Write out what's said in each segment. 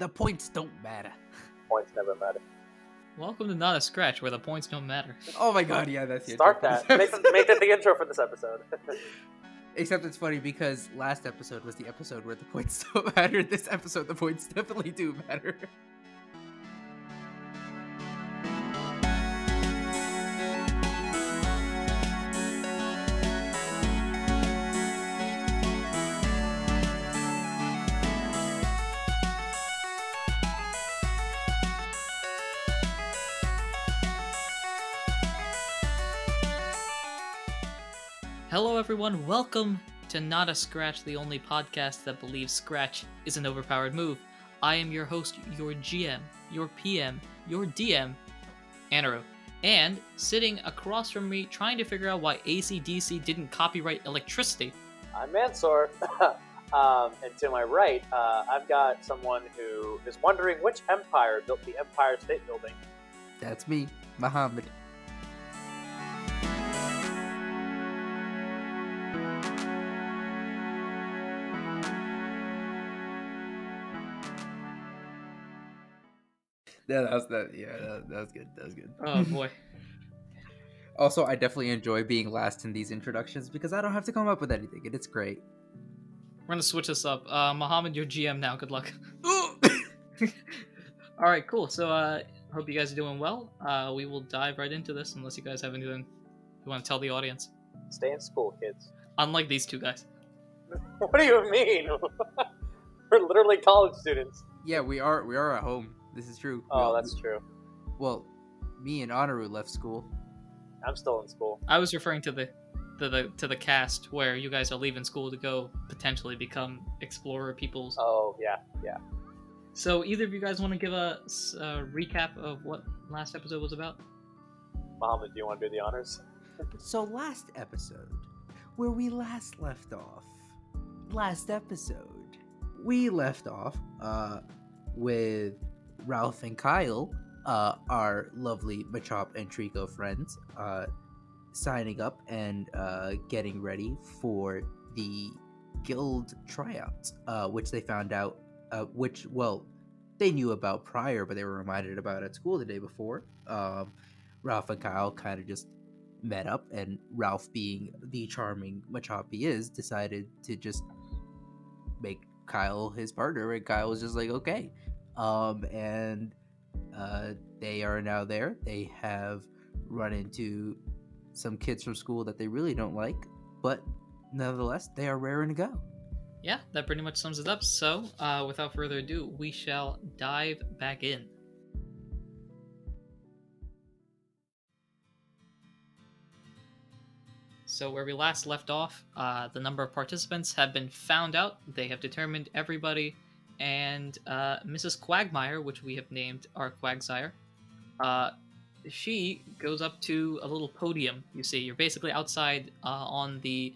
The points don't matter. Points never matter. Welcome to Not a Scratch, where the points don't matter. Oh my god, yeah, that's the Start intro that. Make, make that the intro for this episode. Except it's funny because last episode was the episode where the points don't matter. This episode, the points definitely do matter. Hello, everyone. Welcome to Not a Scratch, the only podcast that believes Scratch is an overpowered move. I am your host, your GM, your PM, your DM, Anaru. And sitting across from me, trying to figure out why ACDC didn't copyright electricity. I'm Mansoor. um, and to my right, uh, I've got someone who is wondering which empire built the Empire State Building. That's me, Muhammad. Yeah, that was that. Yeah, that, that was good. That was good. Oh boy. Also, I definitely enjoy being last in these introductions because I don't have to come up with anything, and it's great. We're gonna switch this up. Uh, Mohammed, you're GM now. Good luck. All right, cool. So, uh, hope you guys are doing well. Uh, we will dive right into this, unless you guys have anything you want to tell the audience. Stay in school, kids. Unlike these two guys. What do you mean? We're literally college students. yeah, we are. We are at home. This is true. Oh, all- that's true. Well, me and Anaru left school. I'm still in school. I was referring to the, to the to the cast where you guys are leaving school to go potentially become explorer peoples. Oh, yeah, yeah. So, either of you guys want to give us a recap of what last episode was about? Mohammed, do you want to do the honors? So last episode, where we last left off, last episode, we left off uh, with Ralph and Kyle, uh, our lovely Machop and Treecko friends, uh, signing up and uh, getting ready for the guild tryouts, uh, which they found out, uh, which well, they knew about prior, but they were reminded about at school the day before. Um, Ralph and Kyle kind of just met up, and Ralph, being the charming Machop he is, decided to just make Kyle his partner, and Kyle was just like, okay. Um, and uh, they are now there. They have run into some kids from school that they really don't like, but nevertheless, they are raring to go. Yeah, that pretty much sums it up. So, uh, without further ado, we shall dive back in. So, where we last left off, uh, the number of participants have been found out. They have determined everybody, and uh, Mrs. Quagmire, which we have named our Quagsire, uh, she goes up to a little podium. You see, you're basically outside uh, on the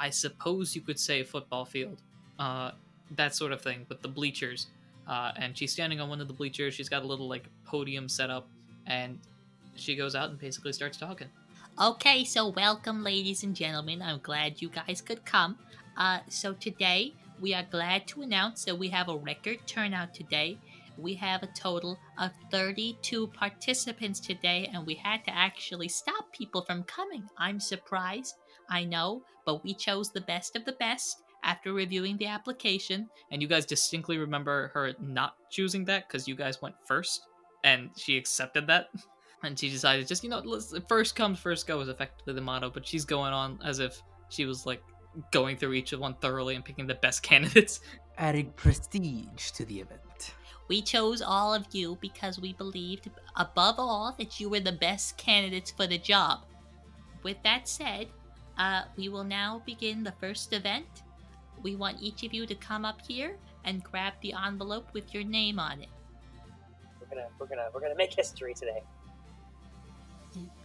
I suppose you could say football field, uh, that sort of thing, with the bleachers. Uh, and she's standing on one of the bleachers. She's got a little like podium set up, and she goes out and basically starts talking. Okay, so welcome, ladies and gentlemen. I'm glad you guys could come. Uh, so today we are glad to announce that we have a record turnout today. We have a total of 32 participants today, and we had to actually stop people from coming. I'm surprised, I know, but we chose the best of the best after reviewing the application. And you guys distinctly remember her not choosing that because you guys went first, and she accepted that. And she decided, just you know, first comes, first go is effectively the motto. But she's going on as if she was like going through each of one thoroughly and picking the best candidates. Adding prestige to the event. We chose all of you because we believed, above all, that you were the best candidates for the job. With that said, uh, we will now begin the first event. We want each of you to come up here and grab the envelope with your name on it. We're gonna, we're gonna, we're gonna make history today.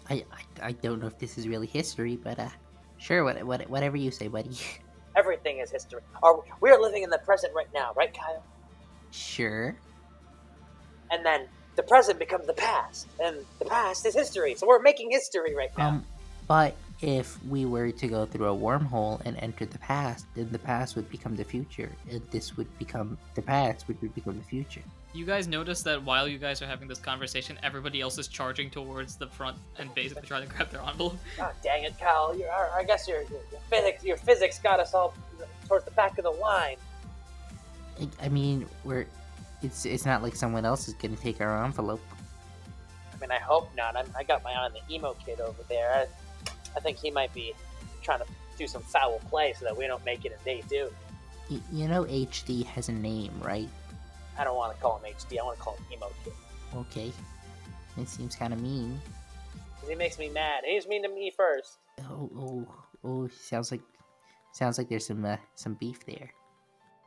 I, I I don't know if this is really history, but uh, sure, what, what whatever you say, buddy. Everything is history. Or we're living in the present right now, right, Kyle? Sure. And then the present becomes the past, and the past is history. So we're making history right now. Um, but if we were to go through a wormhole and enter the past, then the past would become the future, and this would become the past, which would become the future. You guys notice that while you guys are having this conversation, everybody else is charging towards the front and basically trying to grab their envelope. Oh, dang it, Kyle. You're, I guess your, your, your physics your physics got us all towards the back of the line. I, I mean, we're it's it's not like someone else is gonna take our envelope. I mean, I hope not. I'm, I got my eye on the emo kid over there. I, I think he might be trying to do some foul play so that we don't make it and they do. Y- you know, HD has a name, right? I don't want to call him HD. I want to call him emo kid. Okay, it seems kind of mean. 'Cause he makes me mad. He was mean to me first. Oh, oh, oh! Sounds like sounds like there's some uh, some beef there.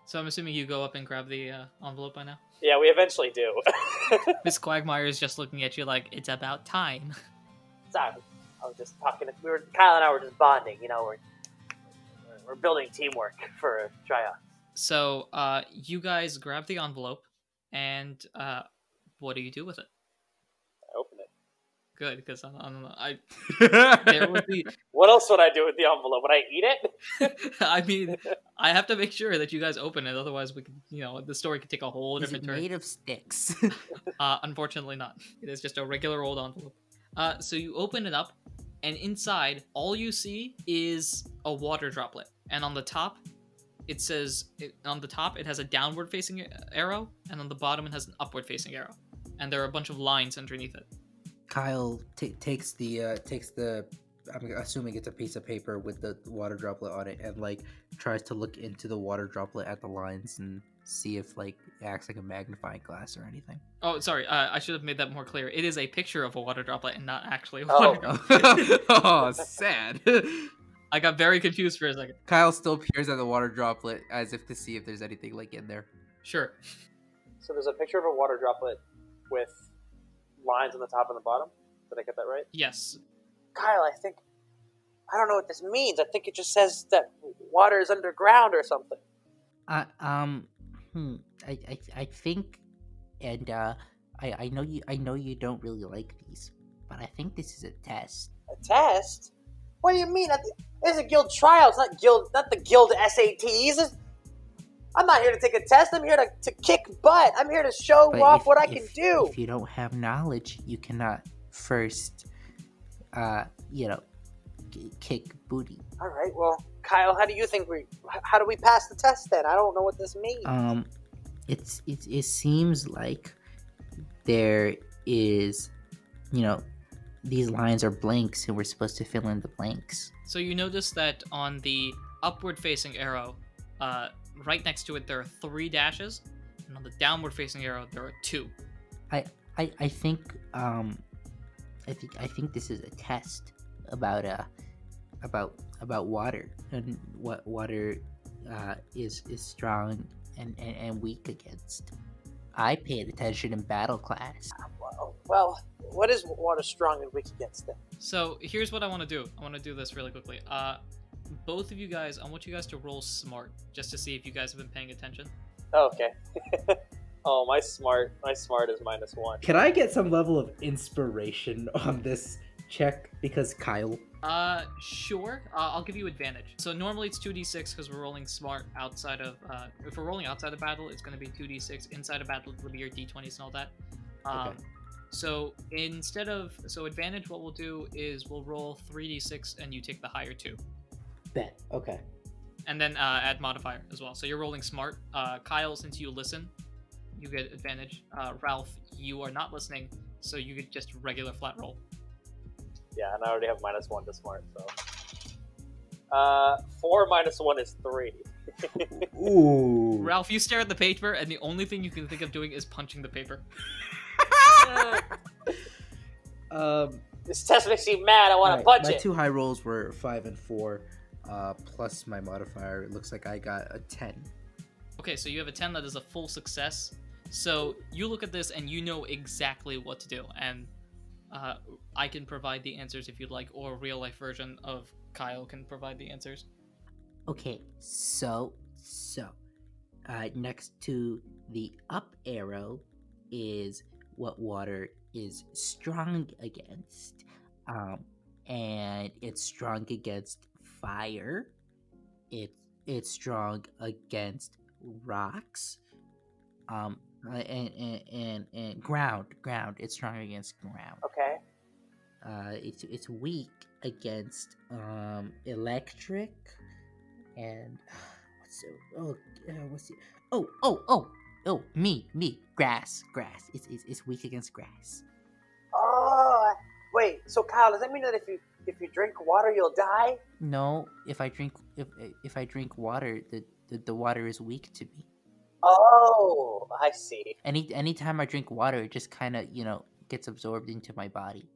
So I'm assuming you go up and grab the uh, envelope by now. Yeah, we eventually do. Miss Quagmire is just looking at you like it's about time. Sorry, I was just talking. We were Kyle and I were just bonding. You know, we're we're, we're building teamwork for a tryout. So uh, you guys grab the envelope, and uh, what do you do with it? I open it. Good, because I, I don't know. I there would be. What else would I do with the envelope? Would I eat it? I mean, I have to make sure that you guys open it, otherwise we could, you know, the story could take a whole Is different it turn. made of sticks? Uh, unfortunately, not. It is just a regular old envelope. Uh, so you open it up, and inside, all you see is a water droplet. And on the top, it says it, on the top it has a downward facing arrow, and on the bottom it has an upward facing arrow. And there are a bunch of lines underneath it. Kyle t- takes the uh, takes the I'm assuming it's a piece of paper with the water droplet on it and like tries to look into the water droplet at the lines and see if like it acts like a magnifying glass or anything. Oh, sorry, uh, I should have made that more clear. It is a picture of a water droplet and not actually a Oh. water droplet. oh, sad. I got very confused for a second. Kyle still peers at the water droplet as if to see if there's anything like in there. Sure. So there's a picture of a water droplet with lines on the top and the bottom. Did I get that right? Yes. Kyle, I think I don't know what this means. I think it just says that water is underground or something. uh, um, hmm, I, I, I think, and uh, I, I know you, I know you don't really like these, but I think this is a test. A test? What do you mean? I thi- This is a guild trial. It's not guild, not the guild SATs. I'm not here to take a test. I'm here to, to kick butt. I'm here to show But off if- what I if- can do. If you don't have knowledge, you cannot first, uh, you know, k- kick booty. All right. Well, Kyle, how do you think we? How do we pass the test then? I don't know what this means. Um, it's it, it seems like there is, you know, these lines are blanks, and we're supposed to fill in the blanks. So you notice that on the upward facing arrow, uh, right next to it, there are three dashes, and on the downward facing arrow, there are two. I I think um, I think I think this is a test about uh about about water and what water uh, is is strong and, and, and weak against. I paid attention in battle class. well, well, what is water strong and weak against then? So here's what I want to do. I want to do this really quickly. Uh, both of you guys, I want you guys to roll smart, just to see if you guys have been paying attention. Oh, okay. oh, my smart, my smart is minus one. Can I get some level of inspiration on this check? Because Kyle. Uh, sure. Uh, I'll give you advantage. So normally it's 2d6 because we're rolling smart outside of. Uh, if we're rolling outside of battle, it's going to be 2d6. Inside of battle, it'll be your d20s and all that. Um, Okay. So instead of so advantage, what we'll do is we'll roll 3d6 and you take the higher two, Bet. Okay. and then uh, add modifier as well. So you're rolling smart. Uh, Kyle, since you listen, you get advantage. Uh, Ralph, you are not listening, so you get just regular flat roll. Yeah, and I already have minus one to smart, so. Uh, four minus one is three. Ooh. Ralph, you stare at the paper, and the only thing you can think of doing is punching the paper. Um, This test makes me mad. I want to alright, punch my it. two high rolls were five and four, uh, plus my modifier. It looks like I got a ten. Okay, so you have a 10 that is a full success. So you look at this and you know exactly what to do. And uh, I can provide the answers if you'd like, or real life version of Kyle can provide the answers. Okay, so so uh, next to the up arrow is what water is strong against, um, and it's strong against fire. It's it's strong against rocks. Um, uh, and, and and and ground ground. It's strong against ground. Okay. Uh, it's it's weak against um electric and what's the, oh uh, what's it oh oh oh oh me me grass grass it's it's, it's weak against grass Oh, wait. So Kyle, does that mean that if you if you drink water, you'll die? no if i drink if if i drink water the the, the water is weak to me Oh, I see. any anytime i drink water it just kind of you know gets absorbed into my body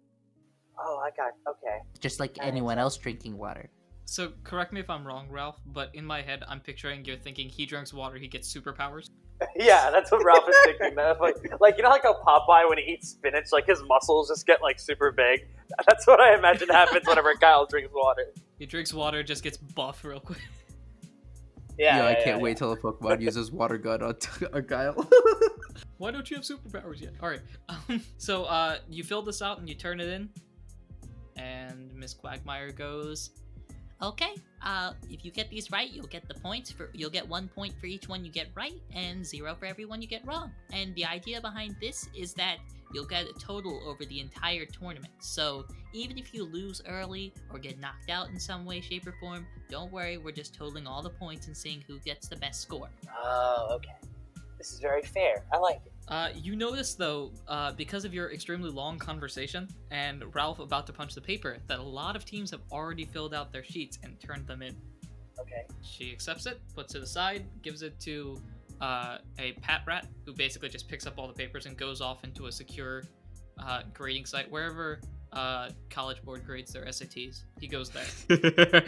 Oh, I got. Okay. just like That anyone else drinking water So correct me if I'm wrong, Ralph, but in my head, I'm picturing you're thinking he drinks water, he gets superpowers. yeah, that's what Ralph is thinking. That's like, like you know, like how Popeye when he eats spinach, like his muscles just get like super big. That's what I imagine happens whenever Kyle drinks water. He drinks water, just gets buff real quick. Yeah, Yo, I can't yeah, wait till a Pokemon uses water gun on, on Kyle. Why don't you have superpowers yet? All right. Um, so uh, you fill this out and you turn it in, and Miss Quagmire goes, Okay. Uh, if you get these right, you'll get the points for. You'll get one point for each one you get right, and zero for every one you get wrong. And the idea behind this is that you'll get a total over the entire tournament. So even if you lose early or get knocked out in some way, shape, or form, don't worry. We're just totaling all the points and seeing who gets the best score. Oh, okay. This is very fair. I like it. Uh, you notice though, uh, because of your extremely long conversation and Ralph about to punch the paper, that a lot of teams have already filled out their sheets and turned them in. Okay. She accepts it, puts it aside, gives it to uh, a Patrat, who basically just picks up all the papers and goes off into a secure uh, grading site wherever uh, College Board grades their SATs. He goes there.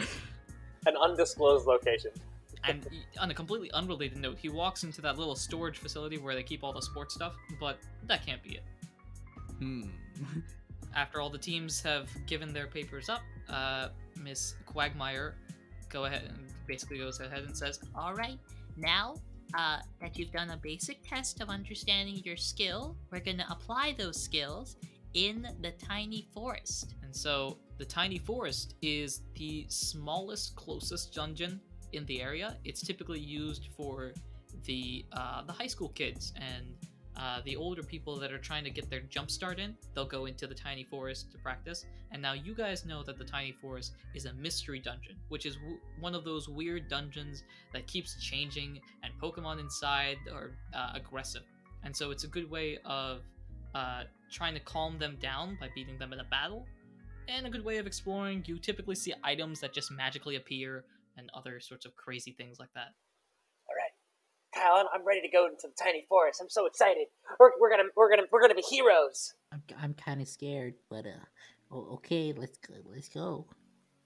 An undisclosed location. And on a completely unrelated note, he walks into that little storage facility where they keep all the sports stuff, but that can't be it. hmm. after all the teams have given their papers up, uh, Miss Quagmire go ahead and basically goes ahead and says, All right. Now uh, that you've done a basic test of understanding your skill, we're going to apply those skills in the tiny forest. and so the tiny forest is the smallest, closest dungeon in the area. It's typically used for the uh, the high school kids and uh, the older people that are trying to get their jump start in. They'll go into the tiny forest to practice. And now you guys know that the tiny forest is a mystery dungeon, which is w- one of those weird dungeons that keeps changing, and Pokemon inside are uh, aggressive. And so it's a good way of uh, trying to calm them down by beating them in a battle. And a good way of exploring, you typically see items that just magically appear and other sorts of crazy things like that. All right, Kyle, I'm, I'm ready to go into the tiny forest. I'm so excited. We're, we're gonna we're gonna we're gonna be heroes. i'm, I'm kind of scared but uh oh, okay let's go let's go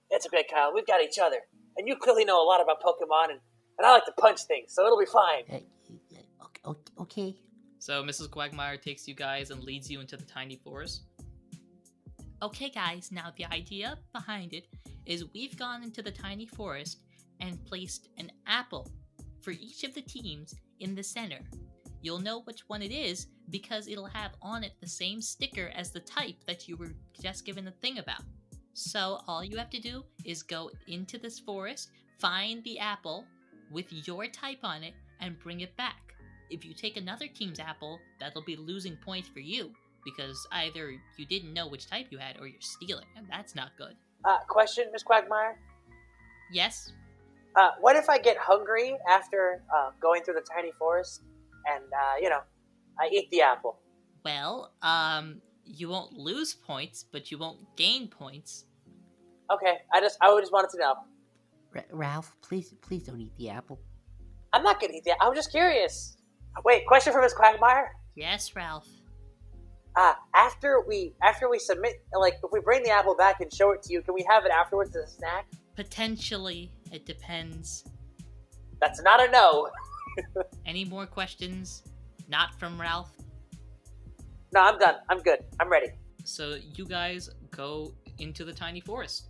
That's okay, Kyle. We've got each other, and you clearly know a lot about Pokemon, and, and I like to punch things, so it'll be fine. Uh, uh, okay, okay So Mrs. Quagmire takes you guys and leads you into the tiny forest. Okay, guys, now the idea behind it is we've gone into the tiny forest and placed an apple for each of the teams in the center. You'll know which one it is because it'll have on it the same sticker as the type that you were just given the thing about. So all you have to do is go into this forest, find the apple with your type on it, and bring it back. If you take another team's apple, that'll be losing points for you because either you didn't know which type you had or you're stealing, and that's not good. Uh, question, Miss Quagmire. Yes? Uh, what if I get hungry after uh, going through the tiny forest, and uh, you know, I eat the apple? Well, um, you won't lose points, but you won't gain points. Okay, I just I just wanted to know. Ra- ralph please please don't eat the apple I'm not gonna eat the. I'm just curious. Wait, question for Miss Quagmire. Yes, Ralph. Uh, after we after we submit, like if we bring the apple back and show it to you, can we have it afterwards as a snack? Potentially, it depends. That's not a no. Any more questions? Not from Ralph? No, I'm done. I'm good. I'm ready. So you guys go into the tiny forest.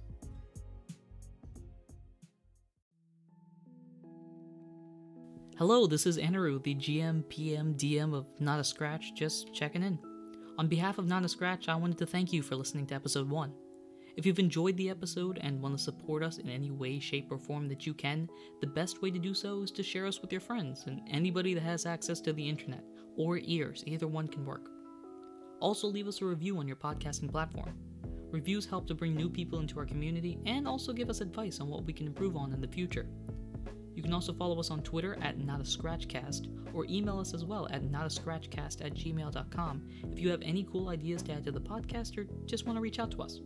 Hello, this is Anaru, the GM, PM, DM of Not a Scratch, just checking in. On behalf of Not a Scratch, I wanted to thank you for listening to episode 1. If you've enjoyed the episode and want to support us in any way, shape, or form that you can, the best way to do so is to share us with your friends and anybody that has access to the internet or ears, either one can work. Also, leave us a review on your podcasting platform. Reviews help to bring new people into our community and also give us advice on what we can improve on in the future. You can also follow us on Twitter at NotAScratchCast or email us as well at notascratchcast at gmail.com if you have any cool ideas to add to the podcast or just want to reach out to us.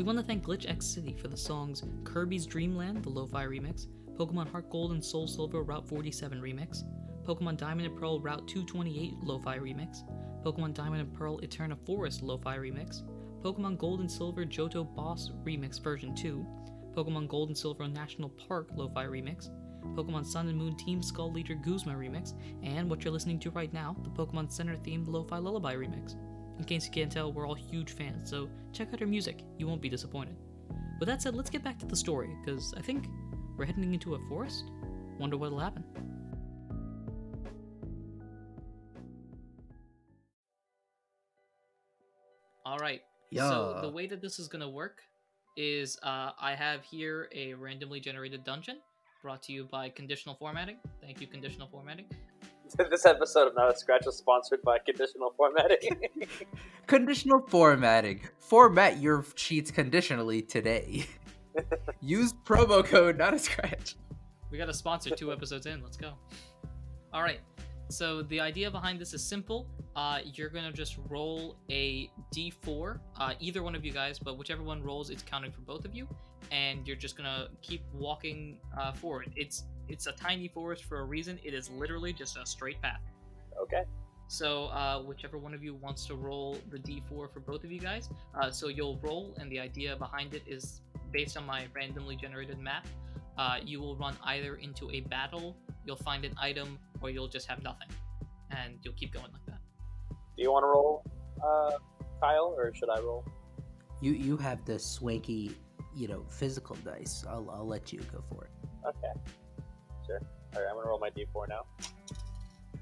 We want to thank GlitchxCity for the songs Kirby's Dreamland, the Lo-Fi remix, Pokemon Heart Gold and Soul Silver Route 47 remix, Pokemon Diamond and Pearl Route 228 Lo-Fi remix, Pokemon Diamond and Pearl Eterna Forest Lo-Fi remix, Pokemon Gold and Silver Johto Boss Remix version 2, Pokemon Gold and Silver National Park Lo-Fi remix, Pokemon Sun and Moon Team Skull Leader Guzma remix, and what you're listening to right now, the Pokemon Center themed Lo-Fi Lullaby remix. In case you can't tell, we're all huge fans, so check out her music. You won't be disappointed. With that said, let's get back to the story, because I think we're heading into a forest. Wonder what'll happen. All right. Yeah. So the way that this is gonna work is uh, I have here a randomly generated dungeon brought to you by conditional formatting. Thank you, conditional formatting. this episode of Not a Scratch is sponsored by conditional formatting. Conditional formatting. Format your sheets conditionally today. Use promo code not a scratch. We got a sponsor two episodes in. Let's go. All right. So the idea behind this is simple. Uh, you're gonna just roll a d4, uh, either one of you guys, but whichever one rolls, it's counting for both of you, and you're just gonna keep walking uh, forward. It's it's a tiny forest for a reason. It is literally just a straight path. okay. So uh, whichever one of you wants to roll the d4 for both of you guys, uh, so you'll roll, and the idea behind it is based on my randomly generated map. Uh, you will run either into a battle, you'll find an item, or you'll just have nothing, and you'll keep going like that. Do you want to roll, uh, Kyle, or should I roll? You you have the swanky, you know, physical dice. I'll I'll let you go for it. Okay. Sure. All right, I'm gonna roll my d4 now.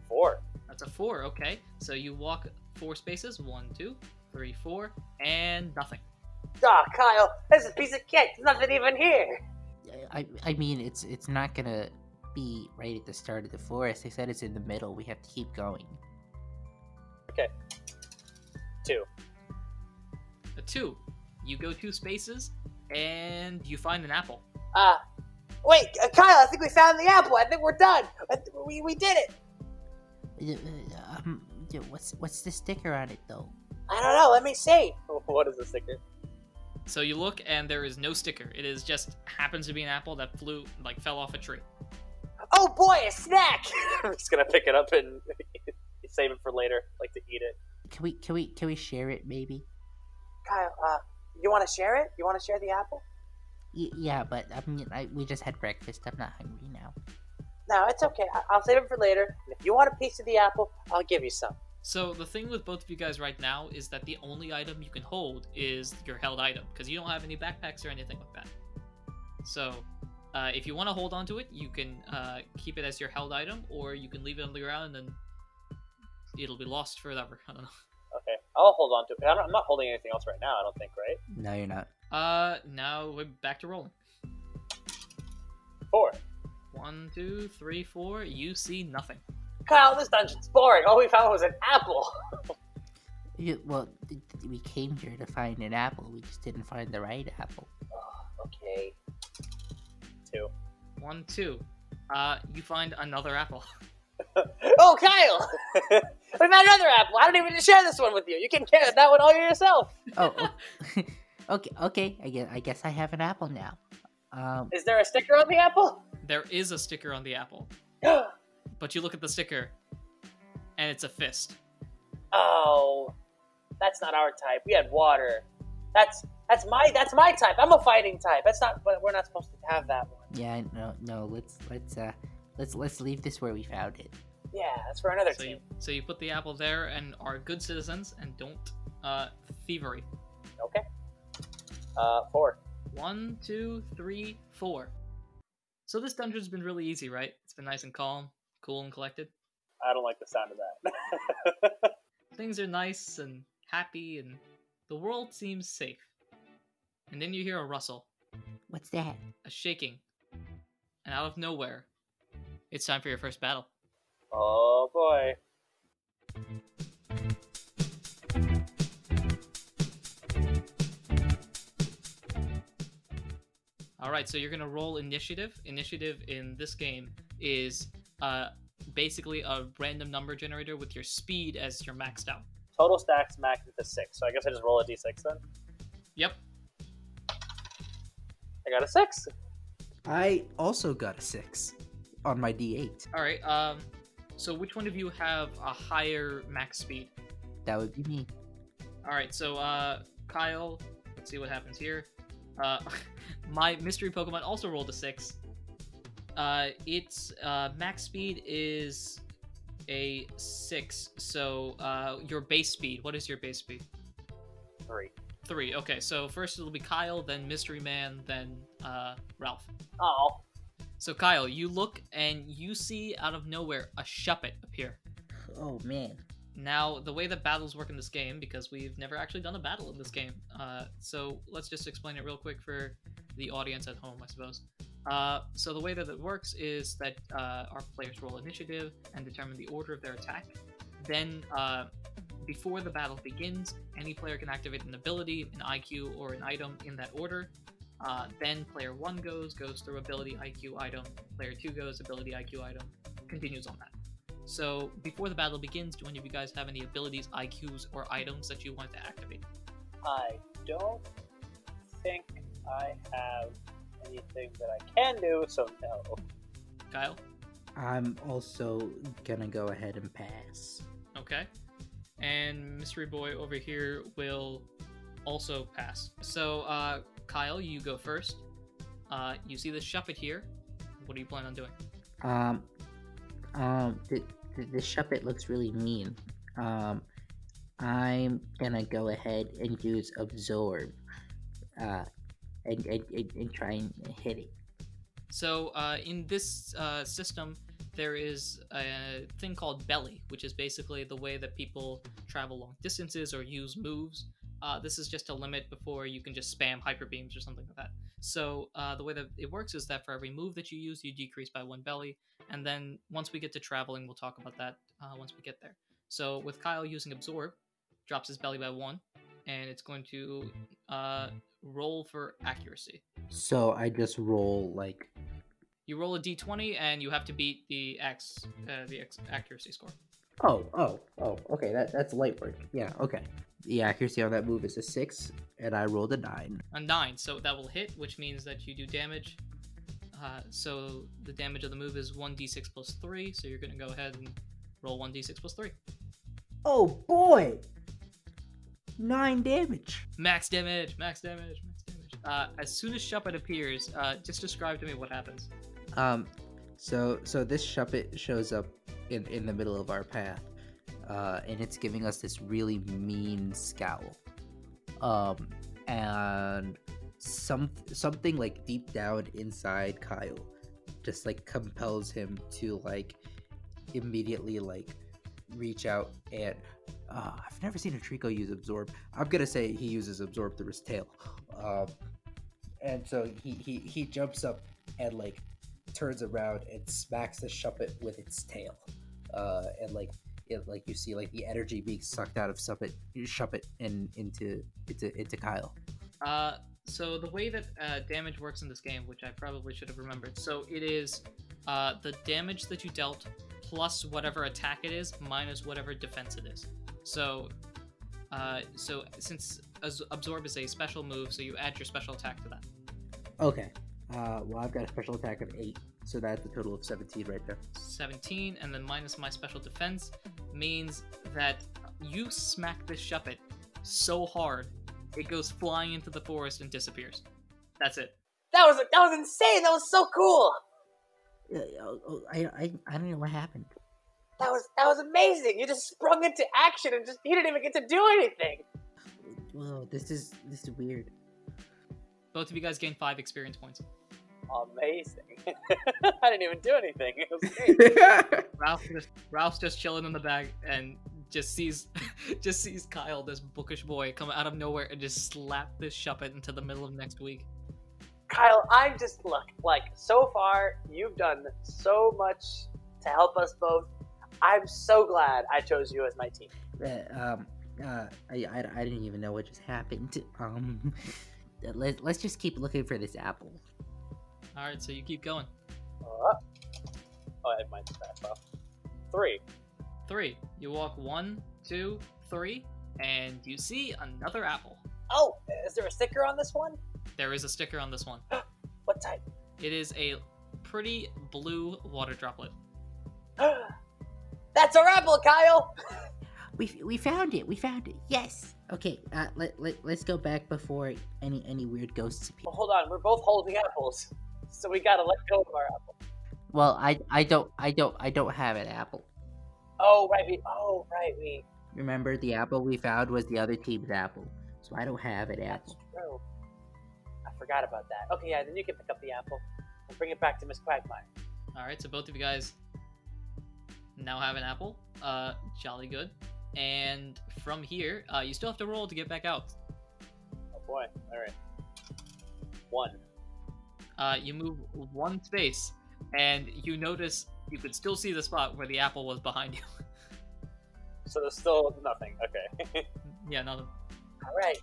Four. That's a four. Okay, so you walk four spaces. One, two, three, four, and nothing. Ah, Kyle, this is a piece of cake. There's nothing even here. I I mean it's it's not gonna be right at the start of the forest. They said it's in the middle. We have to keep going. Okay. Two. A two. You go two spaces, and you find an apple. Uh, wait, uh, Kyle, I think we found the apple. I think we're done. I th- we, we did it. Uh, Um, yeah, what's what's the sticker on it though? I don't know. Let me see. What is the sticker? So you look, and there is no sticker. It is just happens to be an apple that flew, like fell off a tree. Oh boy, a snack! I'm just gonna pick it up and save it for later, like to eat it. Can we can we can we share it maybe? Kyle, uh, you want to share it? You want to share the apple? Y- yeah, but I mean I, we just had breakfast. I'm not hungry now. No, it's okay. I- I'll save it for later. If you want a piece of the apple, I'll give you some. So the thing with both of you guys right now is that the only item you can hold is your held item because you don't have any backpacks or anything like that. So uh, if you want to hold on to it, you can uh, keep it as your held item, or you can leave it on the ground and then it'll be lost forever. I don't know. Okay, I'll hold on to it. I'm not, I'm not holding anything else right now. I don't think, right? No, you're not. Uh, now we're back to rolling. Four. One, two, three, four. You see nothing. Kyle, this dungeon's boring. All we found was an apple. Yeah, well, th- th- we came here to find an apple. We just didn't find the right apple. okay. Two. One, two. Uh, you find another apple. Oh, Kyle! we found another apple. I don't even share this one with you. You can carry that one all yourself. Oh, oh. Okay, okay. I guess I guess I have an apple now. Um, Is there a sticker on the apple? There is a sticker on the apple, but you look at the sticker, and it's a fist. oh, that's not our type. We had water. That's that's my that's my type. I'm a fighting type. That's not. but We're not supposed to have that one. yeah, no, no. Let's let's uh let's let's leave this where we found it. Yeah, that's for another So team. you, so you put the apple there and are good citizens and don't uh, thievery. Okay. Uh, four. One, two, three, four. So this dungeon's been really easy, right? It's been nice and calm, cool and collected. I don't like the sound of that. Things are nice and happy, and the world seems safe. and then you hear a rustle, What's that? a shaking, and out of nowhere, it's time for your first battle. Oh boy. All right, so you're gonna roll initiative. Initiative in this game is uh, basically a random number generator with your speed as your maxed out. Total stacks maxed to six, so I guess I just roll a d6 then. Yep. I got a six. I also got a six on my D8. All right. Um, so which one of you have a higher max speed? That would be me. All right. So uh, Kyle, let's see what happens here. Uh, my mystery Pokemon also rolled a six. Uh, its uh, max speed is a six. So uh, your base speed. What is your base speed? Three. Three. Okay. So first it'll be Kyle, then Mystery Man, then uh, Ralph. Oh. So Kyle, you look and you see out of nowhere a Shuppet appear. Oh man. Now, the way that battles work in this game, because we've never actually done a battle in this game, uh, so let's just explain it real quick for the audience at home, I suppose. Uh, so the way that it works is that uh, our players roll initiative and determine the order of their attack. Then, uh, before the battle begins, any player can activate an ability, an IQ, or an item in that order. Uh, then player one goes, goes through ability, IQ, item. Player two goes, ability, IQ, item. Continues on that. So before the battle begins, do any of you guys have any abilities, IQs, or items that you want to activate? I don't think I have anything that I can do, so no. Kyle? I'm also gonna go ahead and pass. Okay. And Mystery Boy over here will also pass. So, uh, Kyle, you go first. Uh, you see the Shuppet here. What do you plan on doing? Um, um, the, the Shuppet looks really mean. Um, I'm gonna go ahead and use Absorb, uh, and, and, and, and try and hit it. So, uh, in this uh, system, there is a thing called belly, which is basically the way that people travel long distances or use moves. Uh, this is just a limit before you can just spam hyper beams or something like that. So uh, the way that it works is that for every move that you use, you decrease by one belly, and then once we get to traveling, we'll talk about that uh, once we get there. So with Kyle using absorb, drops his belly by one, and it's going to uh, roll for accuracy. So I just roll like You roll a d20 and you have to beat the X, uh, the X accuracy score. Oh, oh, oh, okay, that, that's light work. Yeah, okay. The accuracy on that move is a six, and I rolled a nine. A nine, so that will hit, which means that you do damage. Uh, so the damage of the move is 1d6 plus 3, so you're going to go ahead and roll 1d6 plus 3. Oh boy! Nine damage. Max damage, max damage, max damage. Uh, as soon as Shuppet appears, uh, just describe to me what happens. Um, so so this Shuppet shows up in in the middle of our path, uh, and it's giving us this really mean scowl. Um, and some something like deep down inside Kyle, just like compels him to like immediately like reach out and uh, I've never seen a Treecko use absorb. I'm gonna say he uses absorb through his tail. Um, and so he, he he jumps up and like turns around and smacks the Shuppet with its tail. Uh, and like it like you see like the energy being sucked out of Shuppet Shuppet and into into into Kyle. Uh, so the way that uh, damage works in this game, which I probably should have remembered, so it is uh, the damage that you dealt plus whatever attack it is minus whatever defense it is. So, uh, so since absorb is a special move, so you add your special attack to that. Okay. Uh, well I've got a special attack of eight, so that's a total of seventeen right there. 17, and then minus my special defense means that you smack this Shuppet so hard it goes flying into the forest and disappears. That's it. That was that was insane. That was so cool. Oh, oh, I, I I don't know what happened. That was that was amazing. You just sprung into action and just you didn't even get to do anything. Whoa, this is this is weird. Both of you guys gain five experience points. Amazing. I didn't even do anything. It was great. Ralph just Ralph's just chilling in the bag and just sees just sees Kyle, this bookish boy, come out of nowhere and just slap this shuppet into the middle of next week. Kyle, I'm just look like so far you've done so much to help us both. I'm so glad I chose you as my team. Uh, um, uh, I, I, I didn't even know what just happened. Um, let, let's just keep looking for this apple. All right, so you keep going. Uh, oh, I might fast off. Three. Three. You walk one, two, three, and you see another apple. Oh, is there a sticker on this one? There is a sticker on this one. What type? It is a pretty blue water droplet. That's our apple, Kyle. We, we found it. We found it. Yes. Okay. Uh, let, let let's go back before any any weird ghosts appear. Well, hold on, we're both holding apples, so we gotta let go of our apple. Well, I I don't I don't I don't have an apple. Oh right, we. Oh right, we. Remember, the apple we found was the other team's apple, so I don't have an That's apple. true. I forgot about that. Okay, yeah, then you can pick up the apple and bring it back to Miss Quagmire. All right, so both of you guys now have an apple. Uh, jolly good. And from here, uh, you still have to roll to get back out. Oh boy. All right. One. Uh, you move one space, and you notice you could still see the spot where the apple was behind you. So there's still nothing. Okay. yeah, nothing. All right.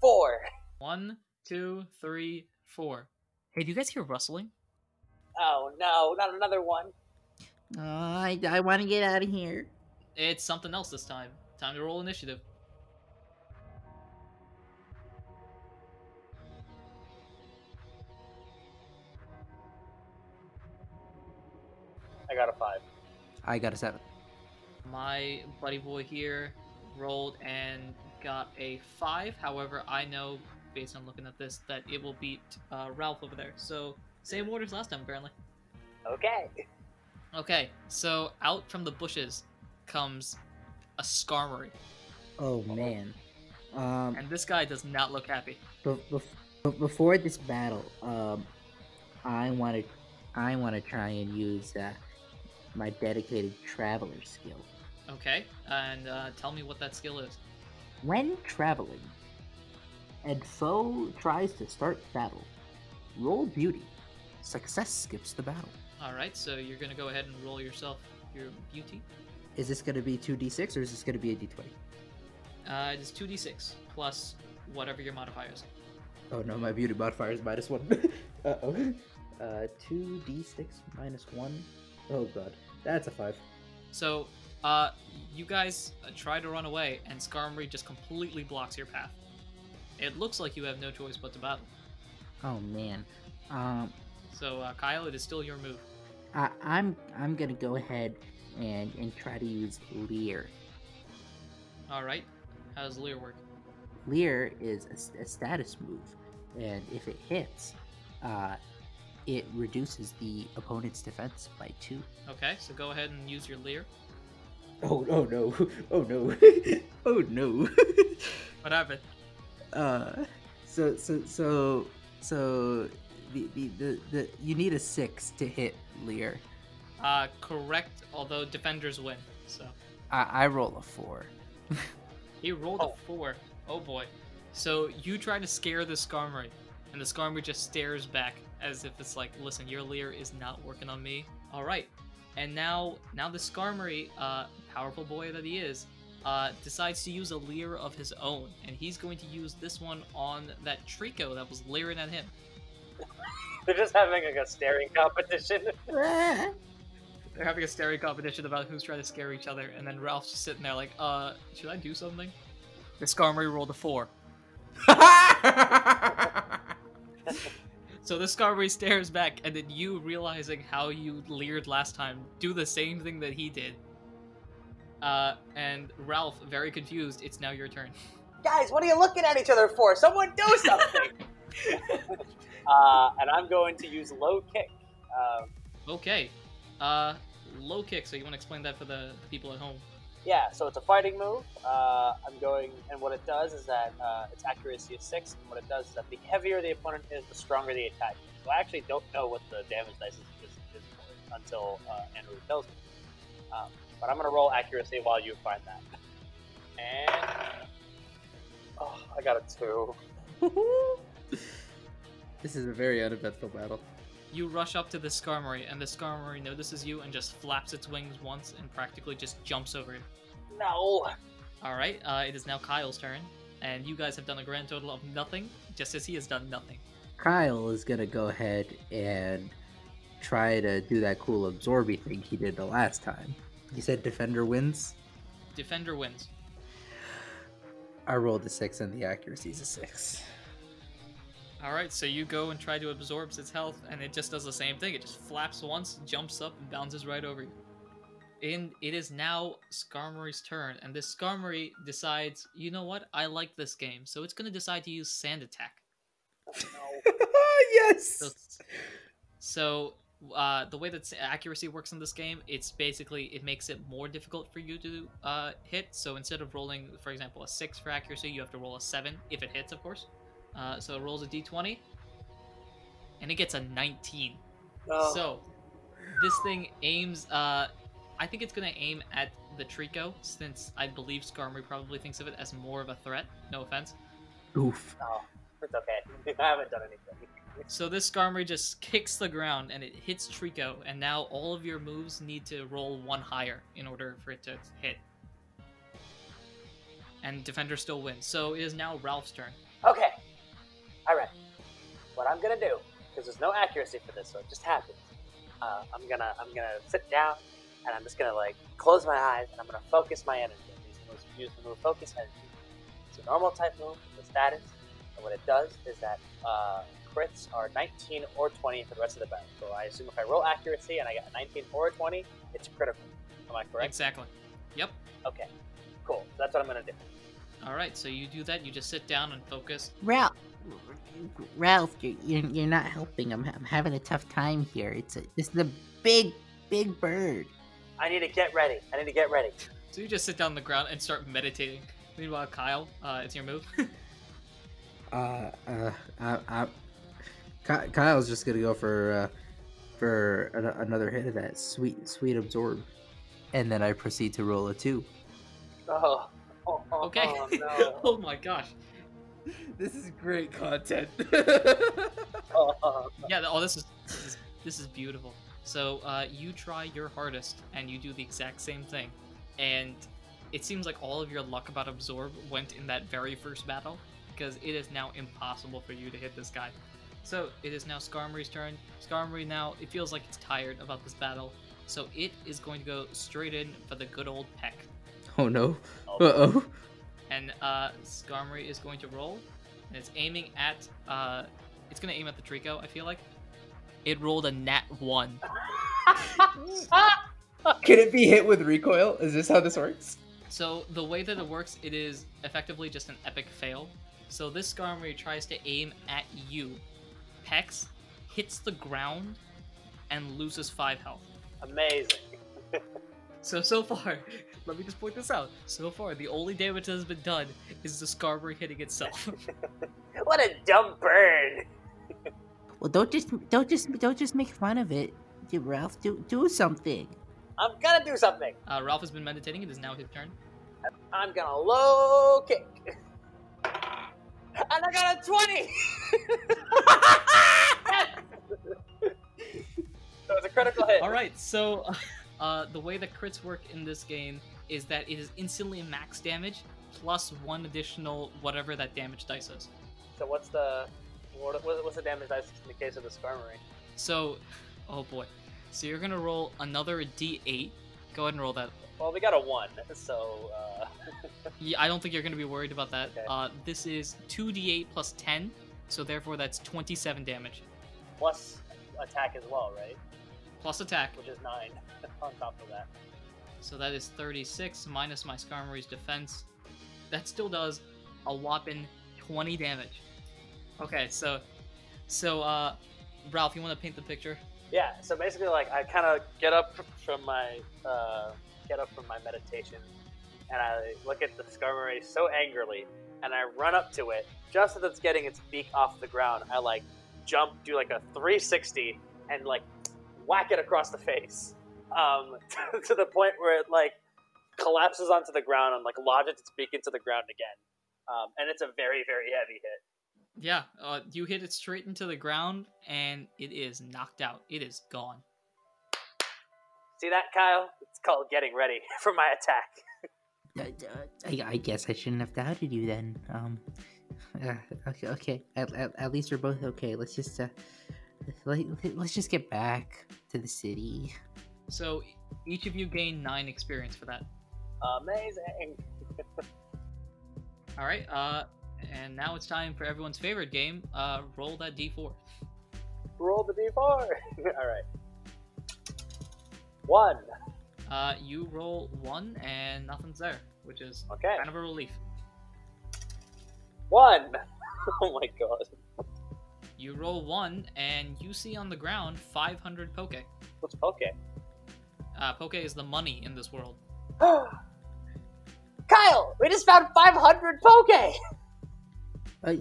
Four. One, two, three, four. Hey, do you guys hear rustling? Oh no, not another one. Oh, I, I want to get out of here. It's something else this time. Time to roll initiative. I got a seven. My buddy boy here rolled and got a five. However, I know based on looking at this that it will beat uh, Ralph over there. So same orders last time, apparently. Okay. Okay, so out from the bushes comes a Skarmory, Oh man. Um, and this guy does not look happy. be- be- before this battle, um, I want to, I want to try and use uh, my dedicated traveler skill. Okay, and uh, tell me what that skill is. When traveling, and foe tries to start battle, roll beauty. Success skips the battle. All right, so you're gonna go ahead and roll yourself your beauty. Is this going to be 2d6 or is this going to be a d20? Uh, it is two d six plus whatever your modifiers. Oh no, my beauty modifier is minus 1. uh oh. Uh, 2d6 minus 1. Oh god. That's a 5. So, uh, you guys uh, try to run away, and Skarmory just completely blocks your path. It looks like you have no choice but to battle. Oh man. Um, So, uh, Kyle, it is still your move. I, I'm I'm gonna go ahead and and try to use Leer. All right. How does Leer work? Leer is a status move, and if it hits, uh, it reduces the opponent's defense by two. Okay, so go ahead and use your leer. Oh oh no! Oh no! oh no! What happened? uh, so so so so the, the the the you need a six to hit Leer. Uh, correct. Although defenders win. So I I roll a four. he rolled Oh. a four. Oh boy. So you try to scare the Skarmory, and the Skarmory just stares back as if it's like, "Listen, your leer is not working on me." All right. And now, now the Skarmory, uh, powerful boy that he is, uh, decides to use a leer of his own, and he's going to use this one on that Treecko that was leering at him. They're just having like a staring competition. They're having a staring competition about who's trying to scare each other, and then Ralph's just sitting there like, uh, should I do something? The Skarmory rolled a four. So the Skarmory stares back, and then you, realizing how you leered last time, do the same thing that he did. Uh, and Ralph, very confused, it's now your turn. Guys, what are you looking at each other for? Someone do something. uh, and I'm going to use low kick. Um, Okay. Uh, low kick, so you want to explain that for the, the people at home? Yeah, so it's a fighting move. Uh, I'm going, and what it does is that uh, its accuracy is six, and what it does is that the heavier the opponent is, the stronger the attack. So I actually don't know what the damage dice is, is, is until uh, Andrew tells me. Um, but I'm gonna roll accuracy while you find that. And oh, I got a two. this is a very uneventful battle. You rush up to the Skarmory, and the Skarmory notices you and just flaps its wings once and practically just jumps over you. No. Alright, uh, it is now Kyle's turn, and you guys have done a grand total of nothing, just as he has done nothing. Kyle is gonna go ahead and try to do that cool absorby thing he did the last time. He said defender wins. Defender wins. I rolled a six and the accuracy is a six. Alright, so you go and try to absorb its health, and it just does the same thing. It just flaps once, jumps up, and bounces right over you. And it is now Skarmory's turn, and this Skarmory decides, you know what, I like this game, so it's gonna decide to use Sand Attack. No. yes. So, so uh, the way that accuracy works in this game, it's basically it makes it more difficult for you to uh, hit. So instead of rolling, for example, a six for accuracy, you have to roll a seven if it hits, of course. Uh, so it rolls a d20, and it gets a 19. No. So this thing aims. Uh, I think it's gonna aim at the Treecko, since I believe Skarmory probably thinks of it as more of a threat. No offense. Oof. No, it's okay. I haven't done anything. So this Skarmory just kicks the ground and it hits Treecko, and now all of your moves need to roll one higher in order for it to hit. And Defender still wins. So it is now Ralph's turn. Okay. All right. What I'm gonna do, because there's no accuracy for this, so it just happens. Uh, I'm gonna I'm gonna sit down, and I'm just gonna like close my eyes, and I'm gonna focus my energy. Use the move, use the move focus energy. It's a normal type move with status, and what it does is that uh, crits are 19 or 20 for the rest of the battle. So I assume if I roll accuracy and I get a 19 or a 20, it's critical. Am I correct? Exactly. Yep. Okay. Cool. So that's what I'm gonna do. Alright, so you do that, you just sit down and focus. Ralph, Ralph, you're, you're, you're not helping. I'm, I'm having a tough time here. It's a, this is a big, big bird. I need to get ready. I need to get ready. So you just sit down on the ground and start meditating. Meanwhile, Kyle, uh, it's your move. Uh, uh, I, I, Ky- Kyle's just gonna go for, uh, for an- another hit of that sweet, sweet absorb, and then I proceed to roll a two. Oh. oh, oh okay. Oh, no. oh my gosh. This is great content. Yeah, oh, this is, this is, this is beautiful. So uh, you try your hardest and you do the exact same thing. And it seems like all of your luck about Absorb went in that very first battle because it is now impossible for you to hit this guy. So it is now Skarmory's turn. Skarmory now, it feels like it's tired about this battle. So it is going to go straight in for the good old peck. oh no. Uh oh. And uh, Skarmory is going to roll. And it's aiming at, uh, it's going to aim at the Treecko, I feel like. It rolled a nat 1. Can it be hit with recoil? Is this how this works? So the way that it works, it is effectively just an epic fail. So this Skarmory tries to aim at you. Pex hits the ground and loses 5 health. Amazing. So, so far, let me just point this out. So far, the only damage that has been done is the Skarmory hitting itself. What a dumb bird. Well, don't just don't just don't just make fun of it. You, Ralph, do do something. I'm gonna do something. uh, Ralph has been meditating. It is now his turn. I'm gonna low kick. And I got a 20! so it's a critical hit. All right, so uh, the way that crits work in this game is that it is instantly max damage plus one additional whatever that damage dice is. So what's the what, what- what's the damage dice in the case of the Skarmory? So, oh boy, so you're gonna roll another d8. Go ahead and roll that. Well, we got a 1, so uh, Yeah, I don't think you're gonna be worried about that. Okay. Uh, this is two d8 plus 10, so therefore that's 27 damage plus attack as well, right? Plus attack. Which is 9 on top of that. So that is 36 minus my Skarmory's defense. That still does a whopping 20 damage. Okay, so so uh Ralph, you want to paint the picture? Yeah, so basically, like, I kind of get up from my uh, get up from my meditation, and I look at the Skarmory so angrily, and I run up to it just as it's getting its beak off the ground. I like jump, do like a 360, and like whack it across the face. um, to the point where it like collapses onto the ground and like lodges its beak into the ground again. Um, and it's a very very heavy hit. Yeah, uh, you hit it straight into the ground, and it is knocked out. It is gone. See that, Kyle? It's called getting ready for my attack. Uh, uh, I, I guess I shouldn't have doubted you then. Um, uh, okay, okay. At, at, at least we're both okay. Let's just uh, let, let's just get back to the city. So each of you gain nine experience for that. Amazing. All right. Uh, and now it's time for everyone's favorite game. Uh, roll that d4. Roll the d4. All right. One. Uh, you roll one, and nothing's there, which is Okay. kind of a relief. One. Oh my god. You roll one, and you see on the ground 500 poke. What's poke? Uh, poke is the money in this world. Kyle, we just found 500 poke. Uh,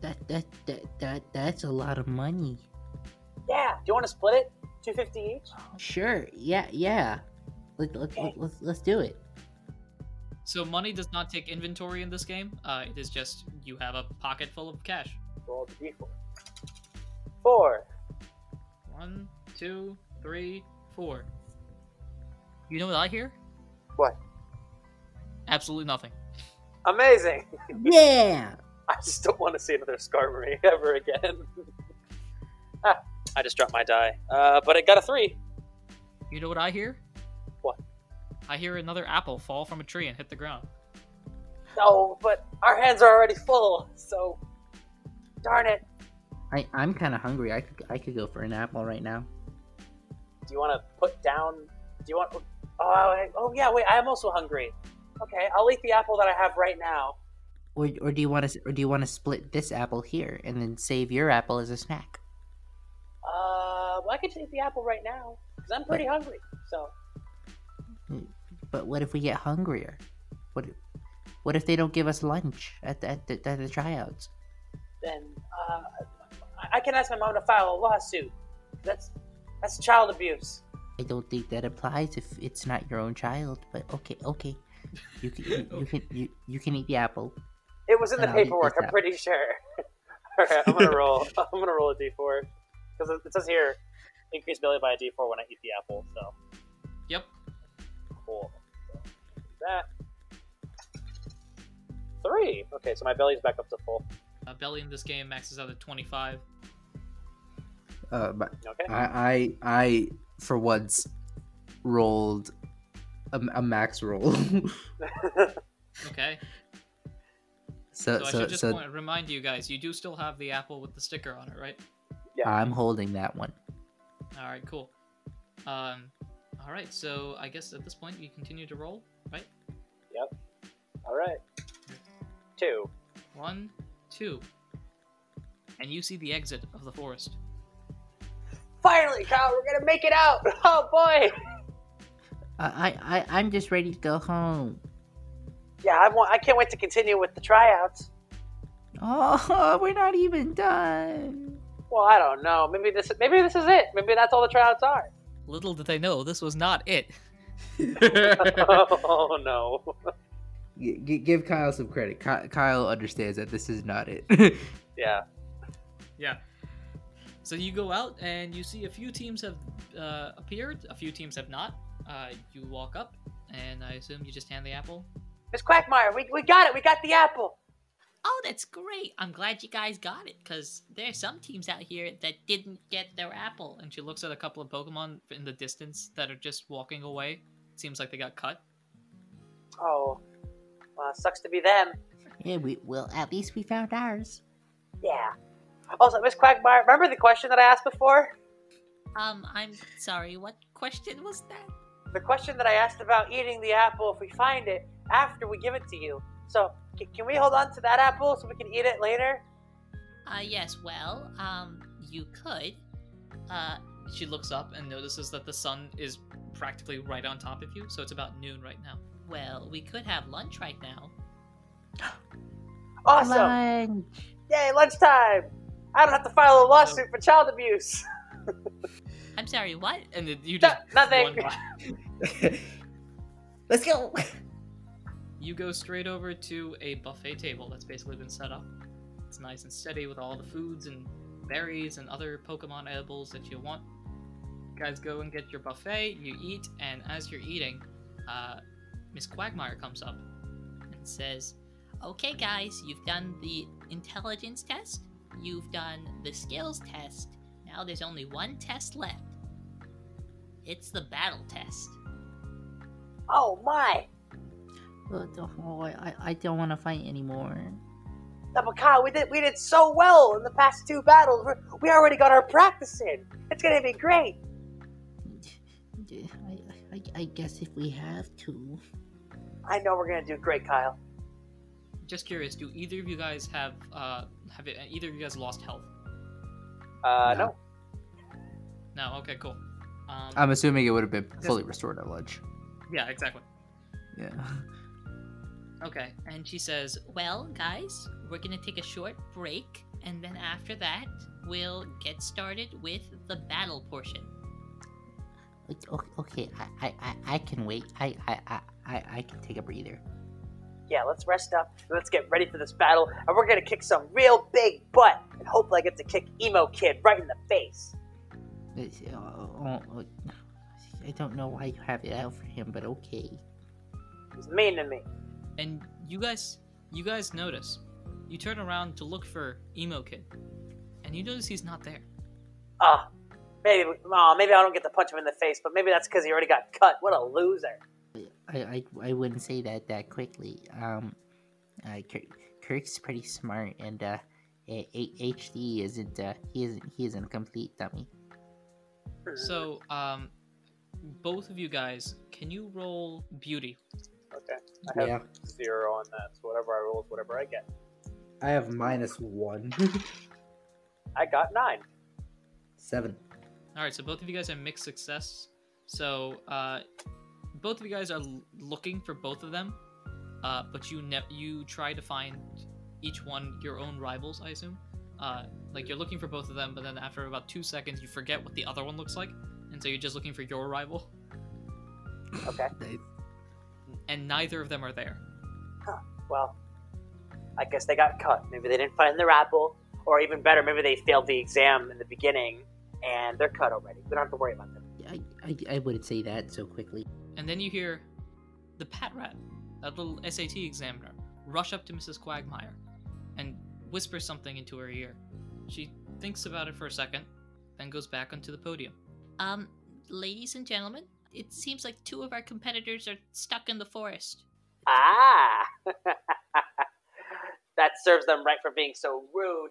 that, that that that that's a lot of money. Yeah. Do you want to split it? 250 each. Sure. Yeah. Yeah. Let, let, let, let's let's do it. So money does not take inventory in this game. Uh, it is just you have a pocket full of cash. Roll the d4. Four. One, two, three, four. You know what I hear? What? Absolutely nothing. Amazing. Yeah. I just don't want to see another Skarmory ever again. ah, I just dropped my die. Uh, but it got a three. You know what I hear? What? I hear another apple fall from a tree and hit the ground. No, but our hands are already full, so darn it. I I'm kind of hungry. I could I could go for an apple right now. Do you want to put down? Do you want? Oh, I- oh yeah. Wait, I am also hungry. Okay, I'll eat the apple that I have right now. Or or do you want to or do you want to split this apple here and then save your apple as a snack? Uh, well, I could just eat the apple right now because I'm pretty hungry. So But what if we get hungrier? What what if they don't give us lunch at the at the, at the tryouts? Then uh, I- I can ask my mom to file a lawsuit. That's that's child abuse. I don't think that applies if it's not your own child. But okay, okay, you can you, you can you, you can eat the apple. It was in the I'll paperwork. I'm pretty sure. All right, I'm gonna roll. I'm gonna roll a d4 because it says here increase ability by a d4 when I eat the apple. So Yep. cool. So, that three. Okay, so my belly's back up to full. Uh, belly in this game maxes out at 25. Uh, but Okay. I, I, I, for once, rolled a, a max roll. Okay. so, So, I so, should just so point, remind you guys, you do still have the apple with the sticker on it, right? Yeah. I'm holding that one. All right, cool. Um, all right. So I guess at this point you continue to roll, right? Yep. All right. Two. One, two, and you see the exit of the forest. Finally, Kyle, we're gonna make it out. Oh boy. I I I- I'm just ready to go home. Yeah, I want. I can't wait to continue with the tryouts. Oh, we're not even done. Well, I don't know. Maybe this. Maybe this is it. Maybe that's all the tryouts are. Little did they know this was not it. oh no. G- g- give Kyle some credit. Ky- Kyle understands that this is not it. Yeah. Yeah. So you go out and you see a few teams have uh, appeared, a few teams have not. Uh, you walk up, and I assume you just hand the apple. Miss Quagmire, we, we got it. We got the apple. Oh, that's great. I'm glad you guys got it, because there's some teams out here that didn't get their apple. And she looks at a couple of Pokemon in the distance that are just walking away. Seems like they got cut. Oh, well, sucks to be them. Yeah, we well at least we found ours. Yeah. Also, Miss Quagmire, remember the question that I asked before? Um, I'm sorry, what question was that? The question that I asked about eating the apple if we find it after we give it to you. So, c- can we hold on to that apple so we can eat it later? Uh, yes, well, um, you could. Uh, She looks up and notices that the sun is practically right on top of you, so it's about noon right now. Well, we could have lunch right now. Awesome! Lunch. Yay, lunchtime! I don't have to file a lawsuit for child abuse. I'm sorry, what? And then you No- just nothing. Let's go. You go straight over to a buffet table that's basically been set up. It's nice and steady with all the foods and berries and other Pokemon edibles that you want. You guys go and get your buffet, you eat, and as you're eating, uh, Miss Quagmire comes up. And says, okay, guys, you've done the intelligence test, you've done the skills test. Now there's only one test left. It's the battle test. Oh my! But, oh, I, I don't want to fight anymore. No, but Kyle, we did we did so well in the past two battles. We're, we already got our practice in. It's gonna be great. I, I, I guess if we have to. I know we're gonna do great, Kyle. Just curious, do either of you guys have uh have it, either of you guys lost health? Uh, No. no. No. Okay. Cool. Um, I'm assuming it would have been fully restored at lunch. yeah. Exactly. Yeah. Okay. And she says, well, guys, we're gonna take a short break, and then after that, we'll get started with the battle portion. O- Okay, I, I, I, I can wait. I, I, I, I, I can take a breather. Yeah, let's rest up let's get ready for this battle. And we're gonna kick some real big butt and hopefully I get to kick emo kid right in the face. It's, uh, oh, I don't know why you have it out for him, but okay. He's mean to me. And you guys, you guys notice. You turn around to look for Emo Kid, and you notice he's not there. Ah, maybe. Oh, maybe I don't get to punch him in the face, but maybe that's because he already got cut. What a loser. I, I, I wouldn't say that that quickly. Um, uh, Kirk, Kirk's pretty smart, and uh, A- A- HD isn't. Uh, he isn't. He isn't a complete dummy. So, um, both of you guys, can you roll Beauty? Okay. I have Yeah. zero on that, so whatever I roll is whatever I get. I have minus one. I got nine. Seven. All right, so both of you guys have mixed success. So, uh, both of you guys are l- looking for both of them, uh, but you ne- you try to find each one your own rivals. I assume. Uh, like you're looking for both of them, but then after about two seconds, you forget what the other one looks like, and so you're just looking for your rival, Okay. Nice. and neither of them are there. Huh. Well, I guess they got cut. Maybe they didn't find their apple, or even better, maybe they failed the exam in the beginning and they're cut already. We don't have to worry about them. I, I, I wouldn't say that so quickly. And then you hear the Patrat, that little SAT examiner, rush up to Mrs. Quagmire and whisper something into her ear. She thinks about it for a second, then goes back onto the podium. Um, ladies and gentlemen, it seems like two of our competitors are stuck in the forest. Ah! that serves them right for being so rude.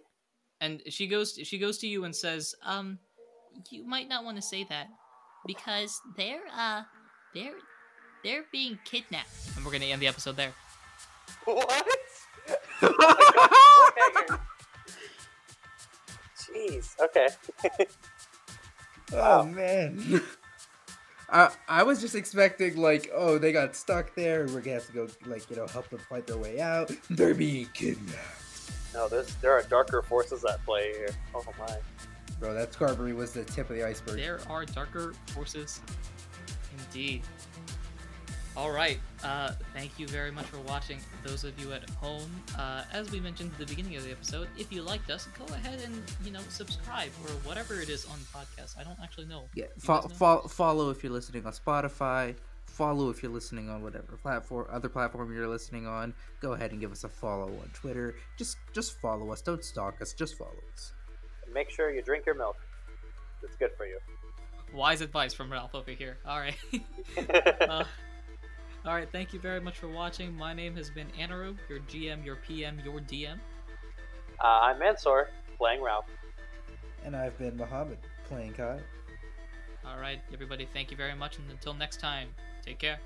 And she goes she goes to you and says, Um, you might not want to say that because they're uh, they're they're being kidnapped. and we're gonna end the episode there. What? Jeez. Okay. Oh man. I I was just expecting like, oh, they got stuck there. We're gonna have to go like you know help them fight their way out. They're being kidnapped. No, there's there are darker forces at play here. Oh my. Bro, that Scarberry was the tip of the iceberg. There are darker forces indeed. Alright, uh, thank you very much for watching. Those of you at home, uh, as we mentioned at the beginning of the episode, if you liked us, go ahead and, you know, subscribe or whatever it is on podcast. I don't actually know. Yeah, fo- know? fo- follow if you're listening on Spotify. Follow if you're listening on whatever platform, other platform you're listening on. Go ahead and give us a follow on Twitter. Just just follow us. Don't stalk us. Just follow us. Make sure you drink your milk. It's good for you. Wise advice from Ralph over here. Alright. uh, Alright, thank you very much for watching. My name has been Anaru, your GM, your PM, your DM. uh, I'm Mansoor, playing Ralph. And I've been Muhammad playing Kyle. Alright, everybody, thank you very much, and until next time, take care.